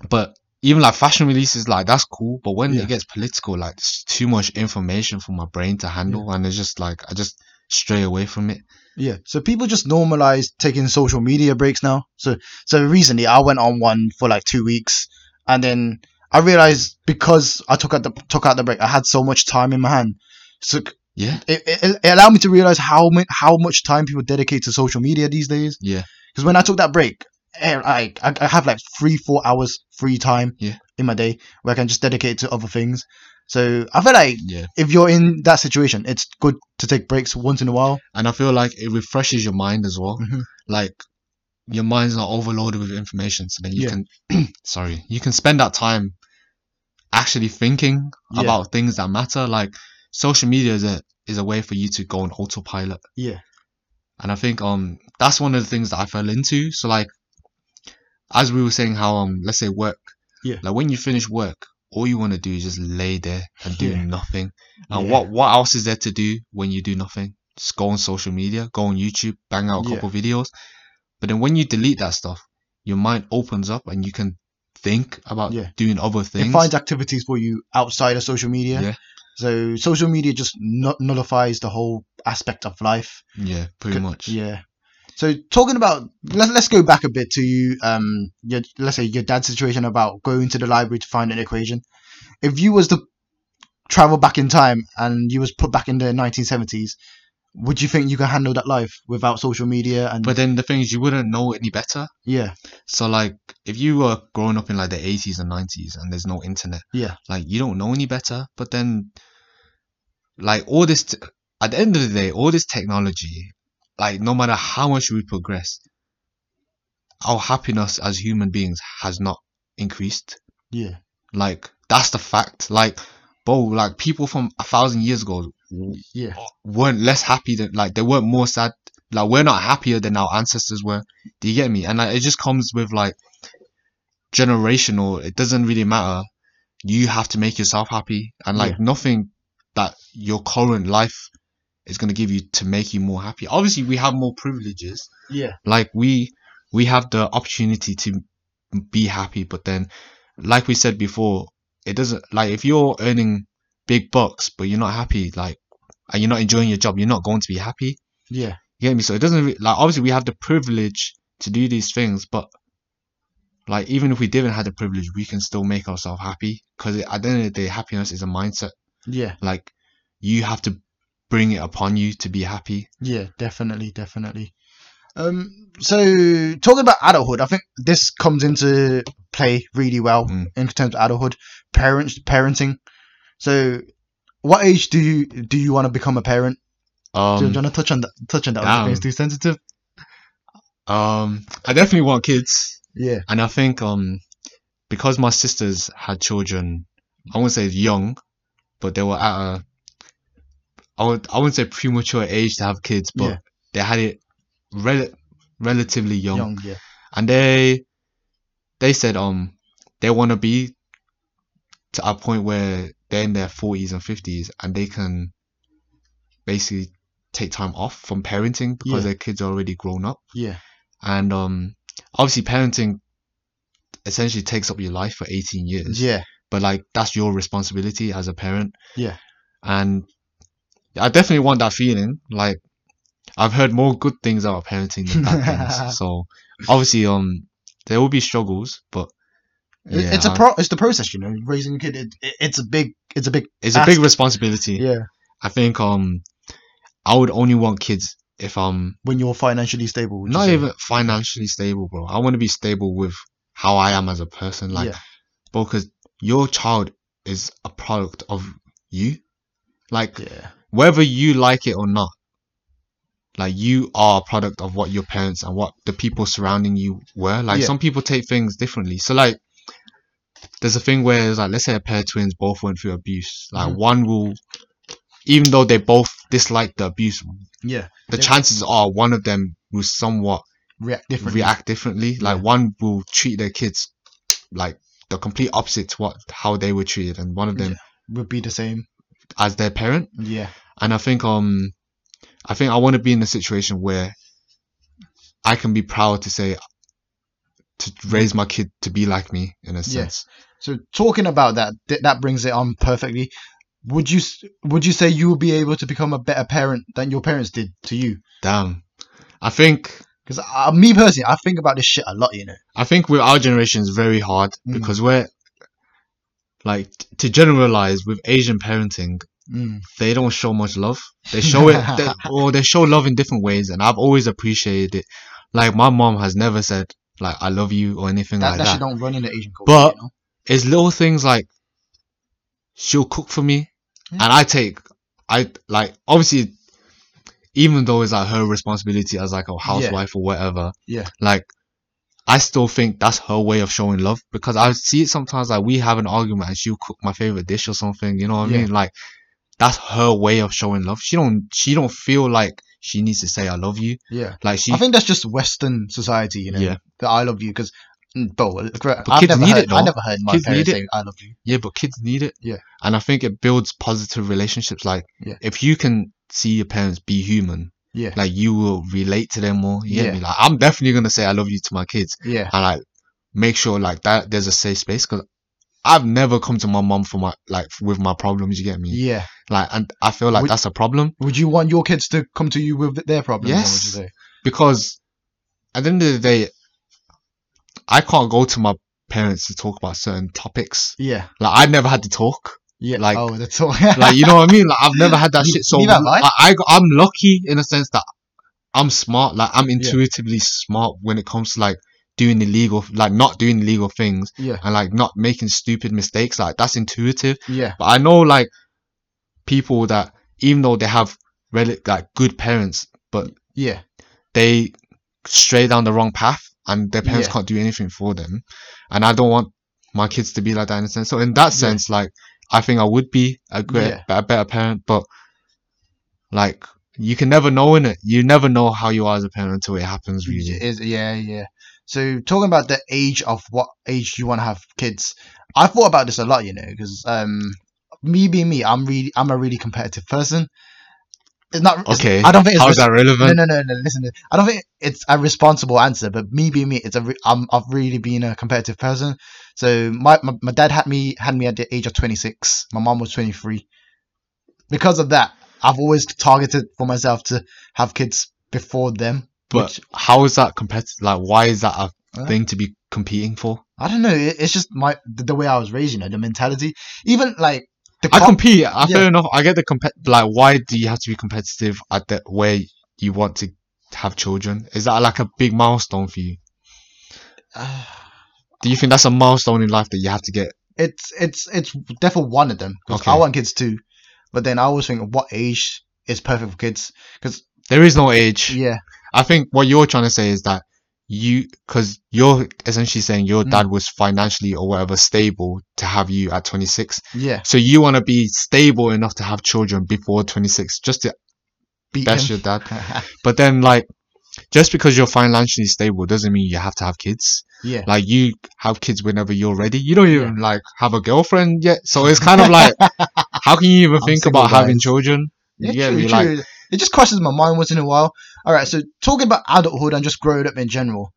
but even like fashion releases, like that's cool. But when
Yeah.
it gets political, like it's too much information for my brain to handle, and it's just like I just stray away from it.
Yeah. So people just normalize taking social media breaks now. So so recently I went on one for like two weeks and then I realized because I took out the took out the break, I had so much time in my hand. So
Yeah,
it, it, it allowed me to realize how much how much time people dedicate to social media these days.
Yeah.
Because when I took that break, I, I I have like three four hours free time.
Yeah.
In my day where I can just dedicate it to other things. So I feel like
yeah.
if you're in that situation, it's good to take breaks once in a while.
and I feel like it refreshes your mind as well.
Mhm.
Like your mind's not overloaded with information, so then you
Yeah.
can, sorry, you can spend that time actually thinking
Yeah.
about things that matter. Like social media is a is a way for you to go on autopilot,
Yeah.
and I think um that's one of the things that I fell into. So like, as we were saying, how um let's say work,
Yeah.
like when you finish work. All you want to do is just lay there and do
Yeah.
nothing. And
Yeah.
what what else is there to do when you do nothing? Just go on social media, go on YouTube, bang out a
Yeah.
couple videos. But then when you delete that stuff, your mind opens up and you can think about
Yeah.
doing other things.
It finds activities for you outside of social media.
Yeah.
So social media just nullifies the whole aspect of life.
yeah, pretty much.
Yeah. So talking about let's let's go back a bit to you um your let's say your dad's situation about going to the library to find an equation. If you was to travel back in time and you was put back in the 1970s, would you think you can handle that life without social media and
But then the thing is, you wouldn't know any better.
yeah
So like, if you were growing up in like the 80s and 90s and there's no internet,
yeah
like you don't know any better. But then, like all this, t- at the end of the day, all this technology, like no matter how much we progress, our happiness as human beings has not increased.
yeah
Like that's the fact. Like, bro, like people from a thousand years ago
yeah
weren't less happy than like they weren't more sad. Like we're not happier than our ancestors were. Do you get me? And like it just comes with like generational. It doesn't really matter. You have to make yourself happy, and like
Yeah.
nothing that your current life is gonna give you to make you more happy. Obviously, we have more privileges.
yeah
Like we we have the opportunity to be happy, but then, like we said before, it doesn't like if you're earning big bucks but you're not happy, like, and you're not enjoying your job, you're not going to be happy.
Yeah.
You get me? So it doesn't like obviously we have the privilege to do these things, but like even if we didn't have the privilege, we can still make ourselves happy because at the end of the day, happiness is a mindset.
Yeah.
Like you have to bring it upon you to be happy.
Yeah, definitely, definitely. Um, so talking about adulthood, I think this comes into play really well
Mm.
in terms of adulthood, parents, parenting. So, what age do you do you want to become a parent? do, you,
Um,
do you want to touch on that? Touch on that?
damn.
It's too sensitive.
um, I definitely want kids,
Yeah,
and I think um, because my sisters had children, I won't say young, but they were at a, I would I wouldn't say premature age to have kids, but
Yeah.
they had it rel- relatively young.
young. Yeah,
and they they said um they want to be to a point where they're in their 40s and 50s and they can basically take time off from parenting because
Yeah.
their kids are already grown up
yeah,
and um obviously parenting essentially takes up your life for 18 years
yeah,
but like that's your responsibility as a parent
Yeah.
and i definitely want that feeling like i've heard more good things about parenting than bad things so obviously um there will be struggles but yeah,
it's a pro. It's the process, you know. Raising a kid, it, it, it's a big, it's a big.
it's a big responsibility
Yeah,
i think um i would only want kids if i'm
when you're financially stable.
not even financially stable bro i want to be stable with how i am as a person like
yeah,
because your child is a product of you like
yeah,
whether you like it or not like you are a product of what your parents and what the people surrounding you were like
Yeah.
some people take things differently so like there's a thing where it's like let's say a pair of twins both went through abuse like
Mhm.
one will even though they both dislike the abuse
yeah.
the chances are one of them will somewhat
React differently.
react differently like
Yeah.
one will treat their kids like the complete opposite to what how they were treated and one of them
would be the same.
As their parent
Yeah,
and I think um I think I want to be in a situation where I can be proud to say to raise my kid to be like me in a
Yeah.
sense.
So talking about that, th- that brings it on perfectly. Would you would you say you will be able to become a better parent than your parents did to you?
Damn. I think
Because uh, me personally, I think about this shit a lot. You know.
I think with our generation is very hard
Mm.
because we're like to generalize with Asian parenting,
Mm.
they don't show much love. They show it they, or they show love in different ways and I've always appreciated it. Like my mom has never said like I love you or anything
That,
like
that
that.
shit don't run in the Asian culture.
But-
you know?
it's little things like she'll cook for me
Yeah.
and I take I like obviously even though it's like her responsibility as like a housewife or whatever
Yeah.
like I still think that's her way of showing love because I see it sometimes like we have an argument and she'll cook my favorite dish or something you know what I
Yeah.
mean like that's her way of showing love she don't she don't feel like she needs to say I love you
yeah.
like she
I think that's just Western society. You know.
Yeah.
That I love you because. Mm, bro, I've
kids
never
need
heard,
it,
I never heard my
Kids
parents say "I love you."
Yeah, but kids need it.
Yeah.
And I think it builds positive relationships. Like,
Yeah.
if you can see your parents be human,
Yeah.
like you will relate to them more. You
Yeah.
me? Like, I'm definitely gonna say I love you to my kids,
Yeah,
and like make sure like that there's a safe space because I've never come to my mom for my like with my problems. You get me?
yeah.
Like, and I feel like
Would-
that's a problem
Would you want your kids to come to you with their problems?
Yes.
Would you say?
because at the end of the day, I can't go to my parents to talk about certain topics.
Yeah,
Like, I never had to talk.
Yeah.
Like-
oh, that's all.
like you know what I mean? Like I've never had that shit. So
neither have I.
I, I am lucky in a sense that I'm smart. Like I'm intuitively smart when it comes to like doing illegal, like not doing illegal things
yeah,
and like not making stupid mistakes. Like that's intuitive.
yeah,
But I know like people that even though they have really like good parents, but
yeah,
they stray down the wrong path and their parents
Yeah.
can't do anything for them. And I don't want my kids to be like that in a sense. So in that
Yeah.
sense, like I think I would be a great,
Yeah.
a better parent, but like you can never know in it. You never know how you are as a parent until it happens. Really,
Is yeah, yeah. So talking about the age of what age you want to have kids, I thought about this a lot, you know, because um, me being me, I'm really, I'm a really competitive person. It's not. it's-
Okay.
I don't think it's.
How is
res-
that relevant?
no, no, no, no. Listen, I don't think it's a responsible answer. But me being me, it's a. Re- I'm, I've really been a competitive person. So my, my my dad had me had me at the age of 26. My mom was 23. Because of that, I've always targeted for myself to have kids before them.
But
which-
how is that competitive? Like, why is that a thing to be competing for?
I don't know. It, it's just my the, the way I was raised. You know, the mentality. Even like the
I compete. I
Yeah.
fair enough. I get the compet. Like, why do you have to be competitive at the where you want to have children? Is that like a big milestone for you? Do you think that's a milestone in life that you have to get?
it's it's it's definitely one of them.
Okay.
I want kids too, but then I always think what age is perfect for kids. Because
There is no age.
yeah,
I think what you're trying to say is that you, because you're essentially saying your
Mm.
dad was financially or whatever stable to have you at 26.
yeah,
So you want to be stable enough to have children before 26, just to
beat him.
your dad. But then, like, just because you're financially stable doesn't mean you have to have kids.
yeah,
Like, you have kids whenever you're ready. You don't even like have a girlfriend yet, so it's kind of like, how can you even
I'm
think about having children?
Yeah,
get
true,
me? Like,
true. It just crosses my mind once in a while. All right, so talking about adulthood and just growing up in general,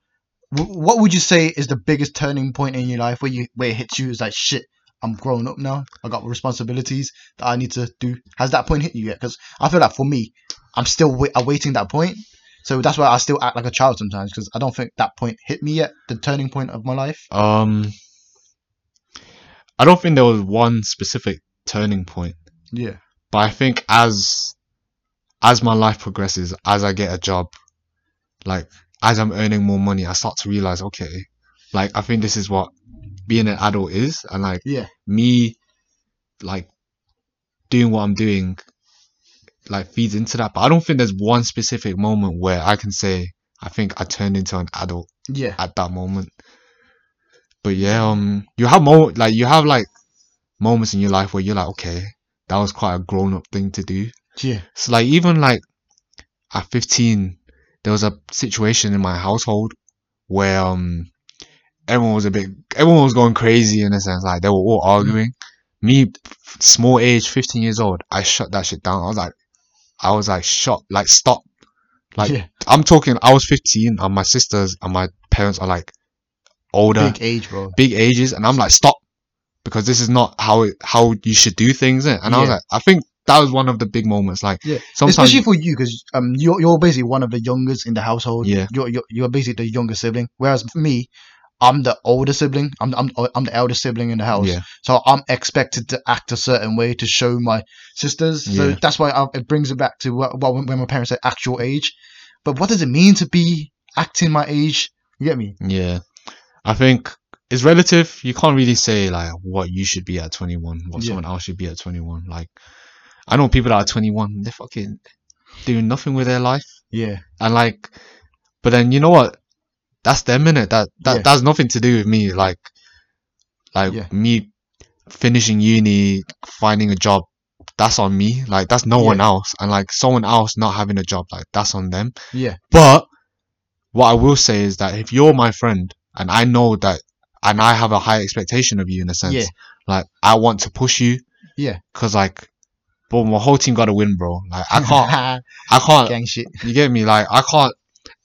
w- what would you say is the biggest turning point in your life where you where it hits you? Is like shit. I'm grown up now. I got responsibilities that I need to do. Has that point hit you yet? Because I feel like for me, I'm still wait- awaiting that point. So that's why I still act like a child sometimes because I don't think that point hit me yet. The turning point of my life.
um, I don't think there was one specific turning point.
Yeah.
but I think as as my life progresses, as I get a job, like as I'm earning more money, I start to realize, okay, like I think this is what being an adult is, and like
Yeah.
me, like doing what I'm doing, like feeds into that. But I don't think there's one specific moment where I can say I think I turned into an adult
Yeah.
at that moment. But yeah, um, you have more like you have like moments in your life where you're like, okay, that was quite a grown up thing to do.
Yeah.
So like even like at 15, there was a situation in my household where um everyone was a bit everyone was going crazy in a sense like they were all arguing. Me, small age, 15 years old, I shut that shit down. I was like, I was like, shut, like stop. Like
yeah.
I'm talking, I was 15 and my sisters and my parents are like older,
Big age, bro.
big ages, and I'm like, stop, because this is not how it, how you should do things. And I was like, I think that was one of the big moments. Like,
Yeah.
sometimes,
Especially for you, because um, you're you're basically one of the youngest in the household.
Yeah.
You're you're, you're basically the younger sibling, whereas for me, I'm the older sibling. I'm I'm I'm the elder sibling in the house.
yeah,
So I'm expected to act a certain way to show my sisters. So
Yeah.
that's why I, it brings it back to what, what when my parents say actual age. But what does it mean to be acting my age? You get me?
yeah. I think it's relative. You can't really say like what you should be at 21, what
Yeah.
someone else should be at 21. Like, I know people that are 21, they're fucking doing nothing with their life.
Yeah.
and like but then you know what that's their minute that that
Yeah.
that's nothing to do with me like like
Yeah.
me finishing uni finding a job that's on me like that's no one else and like someone else not having a job like that's on them
Yeah.
but what i will say is that if you're my friend and i know that and i have a high expectation of you in a sense
Yeah.
like i want to push you
Yeah.
because like but my whole team got to win bro like i can't i can't
gang shit.
you get me? Like I can't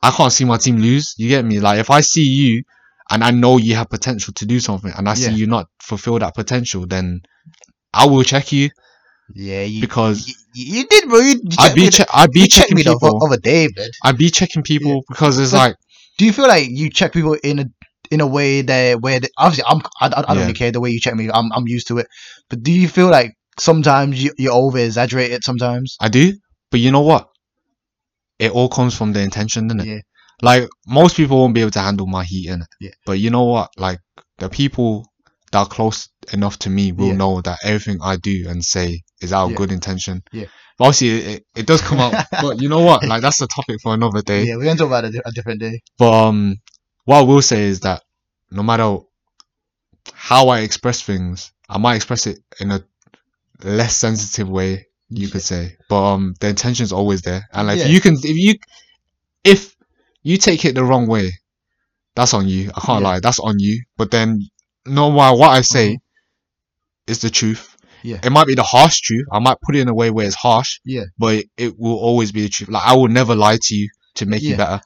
I can't see my team lose. You get me? Like if I see you and I know you have potential to do something and I see
Yeah.
you not fulfill that potential, then I will check you
Yeah, you,
because
you, you did, bro. You,
I'd be che- I'd be checking
me the
people.
other day, man.
I'd be checking people because it's
But-
like
Do you feel like you check people in a in a way that where they, obviously I'm I, I, I don't
Yeah.
really care the way you check me. I'm I'm used to it. But do you feel like sometimes you you over exaggerate it sometimes?
I do, but you know what? It all comes from the intention, doesn't it?
Yeah.
Like most people won't be able to handle my heat in it.
Yeah.
But you know what? Like the people that are close enough to me will
Yeah.
know that everything I do and say is out of
Yeah.
good intention.
Yeah.
But obviously it, it, does come out. but you know what? Like that's the topic for another day.
Yeah, we're gonna talk about it a different day.
But um, what I will say is that no matter how I express things, I might express it in a less sensitive way, you could say. But um, the intention is always there, and like
Yeah.
you can, if you, if you take it the wrong way, that's on you. I can't
Yeah.
lie, that's on you. But then, no matter what I say,
Mhm.
is the truth.
Yeah.
it might be the harsh truth. I might put it in a way where it's harsh.
Yeah.
But it, it will always be the truth. Like I will never lie to you to make you
Yeah.
better.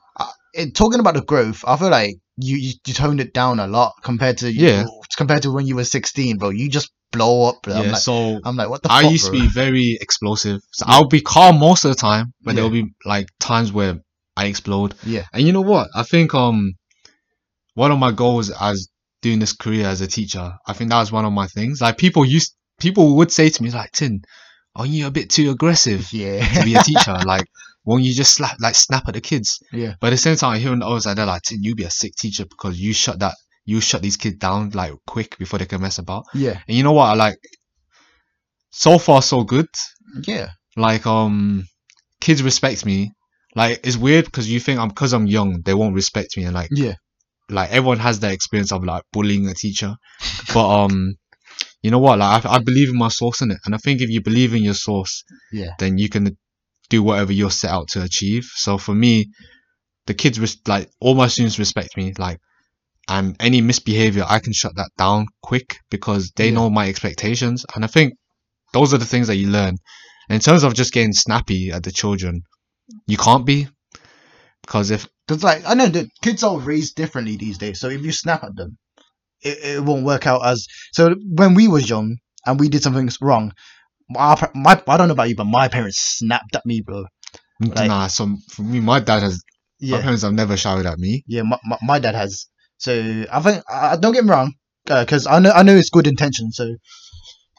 it, talking about the growth, I feel like you, you you toned it down a lot compared to
Yeah.
compared to when you were 16, bro. You just blow up. Bro. I'm
yeah.
like,
so
I'm like, what the
I
fuck,
used to be very explosive. So I'll be calm most of the time, but
Yeah.
there'll be like times where I explode.
Yeah.
And you know what? I think um one of my goals as doing this career as a teacher, I think that was one of my things. Like people used people would say to me like, Tin, are you a bit too aggressive
Yeah.
to be a teacher? like won't you just slap like snap at the kids?
yeah,
But at the same time I hear on the other side they're like, Tin, you be a sick teacher because you shut that you shut these kids down like quick before they can mess about.
yeah,
And you know what? I like so far so good.
Yeah,
like um kids respect me. Like it's weird because you think i'm because i'm young they won't respect me and like
yeah,
like everyone has that experience of like bullying a teacher. But um you know what? Like I, I believe in my source in it and i think if you believe in your source
Yeah.
then you can do whatever you're set out to achieve. So for me the kids res- like all my students respect me. Like and any misbehavior i can shut that down quick because they
Yeah.
know my expectations and i think those are the things that you learn in terms of just getting snappy at the children you can't be because if
Because like I know that kids are raised differently these days. So if you snap at them, it, it won't work out as. So when we was young and we did something wrong, my, my I don't know about you, but my parents snapped at me, bro. Like-
nah so for me my dad has my parents have never shouted at me
yeah. My, my, my dad has. So I think uh, don't get me wrong, because I know I know it's good intention. So,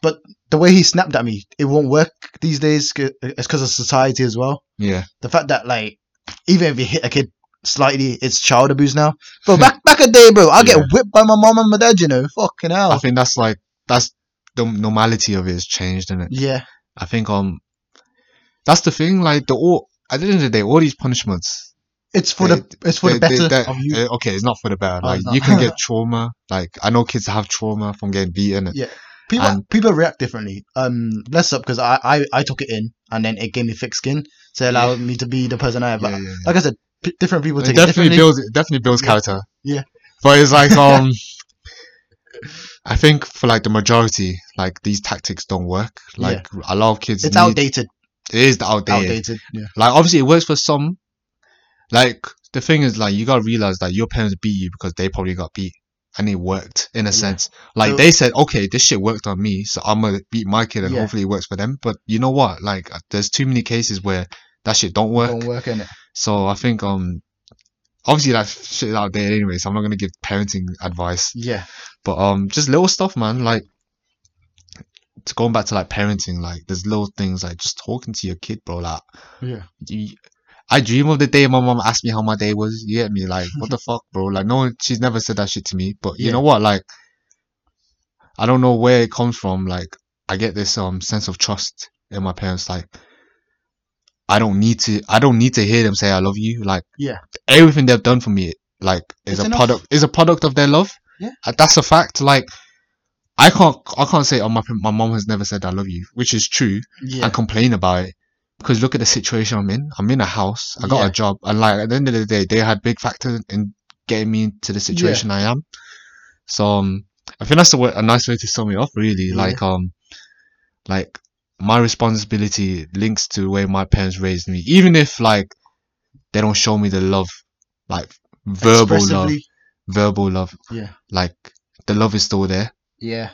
but the way he snapped at me, it won't work these days. It's because of society as well.
yeah
the fact that like even if you hit a kid slightly, it's child abuse now. Bro, back back a day, bro, I
Yeah.
get whipped by my mom and my dad. You know, fucking hell.
i think that's like that's the normality of it has changed and it
Yeah,
i think um that's the thing like the all at the end of the day all these punishments
it's for
They-
the it's for
they-
the better
they-
of you.
uh, okay, it's not for the better.
Oh,
Like
not.
you can get trauma. Like I know kids have trauma from getting beaten.
Yeah. people
and-
people react differently. Um, less up because I, I I took it in and then it gave me thick skin, so it allowed me to be the person I am. But
Yeah, yeah, yeah.
like I said, p- different people take it
definitely
differently.
builds. It definitely builds
Yeah.
character.
Yeah.
But it's like um, I think for like the majority, like these tactics don't work. Like a lot of kids.
it's
need-
outdated.
It is outdated.
Outdated. Yeah.
Like obviously it works for some. Like the thing is like you gotta realize that your parents beat you because they probably got beat. And it worked in a
Yeah.
sense. Like
So-
they said, okay, this shit worked on me, so I'm gonna beat my kid, and
Yeah.
hopefully it works for them. But you know what? Like, there's too many cases where that shit don't work.
Don't work in it.
So I think um, obviously that shit is out there anyway. So I'm not gonna give parenting advice.
Yeah.
But um, just little stuff, man. Like, to going back to like parenting, like there's little things like just talking to your kid, bro. Like,
Yeah.
you, I dream of the day my mom asked me how my day was. You get me? Like, what the fuck, bro? Like, no one, she's never said that shit to me. But you
Yeah.
know what? Like, I don't know where it comes from. Like, I get this um sense of trust in my parents. Like, I don't need to. I don't need to hear them say I love you. Like,
Yeah.
everything they've done for me, like, is
It's
a
enough.
product. Is a product of their love.
Yeah.
Uh, That's a fact. Like, I can't. I can't say, oh my my mom has never said I love you, which is true
Yeah.
and complain about it because look at the situation I'm in. I'm in a house. I got
Yeah.
a job, and like at the end of the day, they had big factors in getting me into the situation I am. So um, I think that's a, way, a nice way to sum it up. Really,
Yeah.
like um, like my responsibility links to the way my parents raised me, even if like they don't show me the love, like verbal love, verbal love.
Yeah.
like the love is still there.
Yeah.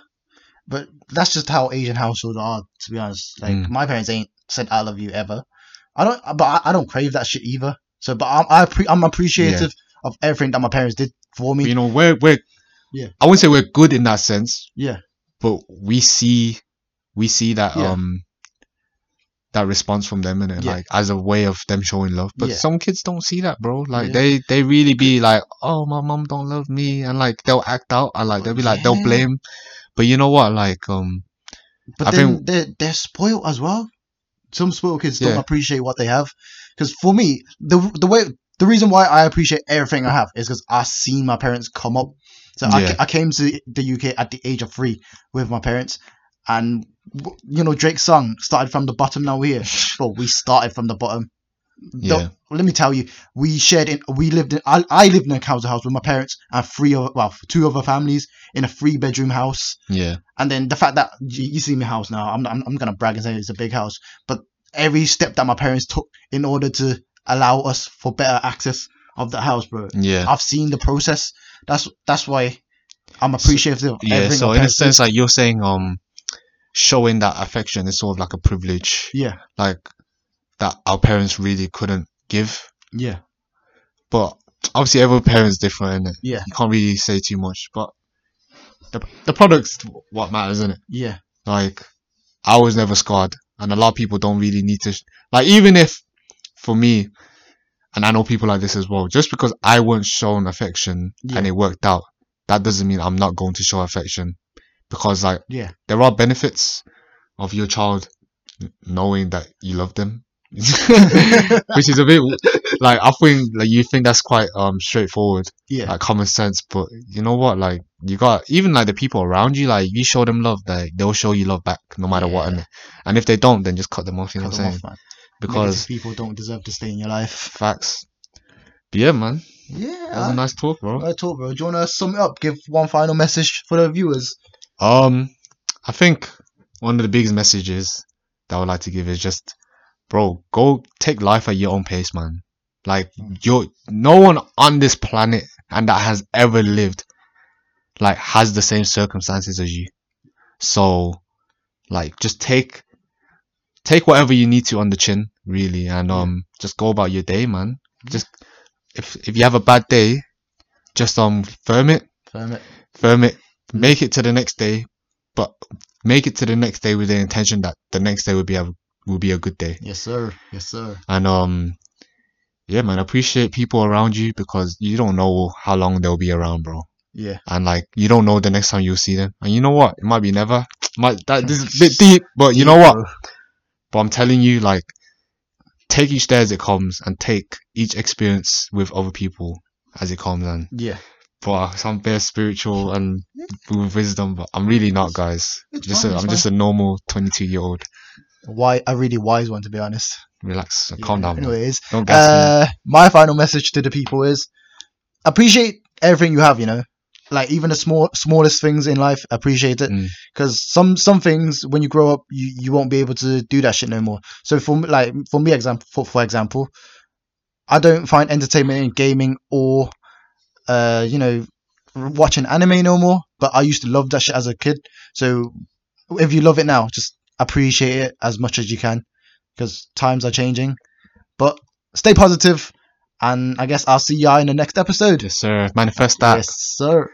But that's just how Asian households are, to be honest. Like
Mm.
my parents ain't said "I love you" ever. I don't, but I, I don't crave that shit either. So, but I'm I I'm appreciative of everything that my parents did for me.
you know, we're we're
Yeah.
I wouldn't say we're good in that sense.
Yeah.
but we see we see that
Yeah.
um that response from them and it
Yeah.
like as a way of them showing love but
Yeah.
some kids don't see that bro like
Yeah.
they they really be like oh my mom don't love me and like they'll act out and like they'll be like they'll blame but you know what like um
But
I
then
think-
they're they're spoiled as well. Some spoiled kids don't
Yeah.
appreciate what they have. Because for me, the the way the reason why I appreciate everything I have is because I seen my parents come up. So I,
Yeah.
ca- I came to the UK at the age of three with my parents, and you know Drake's song started from the bottom. Now we're here, but we started from the bottom.
Yeah.
let me tell you, we shared in, we lived in, I, I lived in a council house with my parents and three of, well, two other families in a three bedroom house.
Yeah.
And then the fact that you, you see my house now, I'm, I'm, I'm gonna brag and say it's a big house, but every step that my parents took in order to allow us for better access of the house, bro.
Yeah.
I've seen the process. That's that's why I'm appreciative of
Yeah. So in a
parents did.
sense, like you're saying, um, showing that affection is sort of like a privilege,
yeah,
like that our parents really couldn't give.
yeah,
But obviously, every parent's different, and
Yeah.
you can't really say too much. But the the product's what matters, isn't it?
yeah,
Like, I was never scarred, and a lot of people don't really need to. Sh- like, even if, for me, and I know people like this as well, just because I weren't shown affection
Yeah.
and it worked out, that doesn't mean I'm not going to show affection. Because, like,
yeah,
there are benefits of your child knowing that you love them. Which is a bit like I think like you think that's quite um straightforward
yeah,
like common sense but you know what like you got even like the people around you like you show them love like they'll show you love back no matter what
Yeah.
and, and if they don't then just cut them off you know what I'm saying
off,
because
Negative people don't deserve to stay in your life.
facts but yeah man
Yeah,
that was a nice talk bro
I talk, bro. Do you wanna sum it up? Give one final message for the viewers.
um I think one of the biggest messages that I would like to give is just bro go take life at your own pace man. Like you're no one on this planet and that has ever lived like has the same circumstances as you. So like just take take whatever you need to on the chin really and um just go about your day man. Just if if you have a bad day just um firm it.
Firm it.
firm it. Make it to the next day but make it to the next day with the intention that the next day will be a will be a good day
Yes, sir. Yes, sir.
and um yeah man appreciate people around you because you don't know how long they'll be around bro
Yeah.
and like you don't know the next time you'll see them and you know what it might be never might that this is a bit deep but you know what
Bro.
but i'm telling you like take each day as it comes and take each experience with other people as it comes and
Yeah.
but some bare spiritual and with wisdom but i'm really not guys
It's
just
fine,
a, i'm just a normal 22 year old
Why a really wise one to be honest.
relax calm
Yeah,
down.
Anyways,
don't gas me
uh, my final message to the people is appreciate everything you have. You know, like even the small smallest things in life, appreciate it.
Mm.
Because some some things when you grow up, you, you won't be able to do that shit no more. So for like for me, example for, for example, I don't find entertainment in gaming or uh you know watching anime no more. But I used to love that shit as a kid. So if you love it now, just appreciate it as much as you can because times are changing. But stay positive, and I guess I'll see ya in the next episode.
yes sir manifest that
Yes, sir.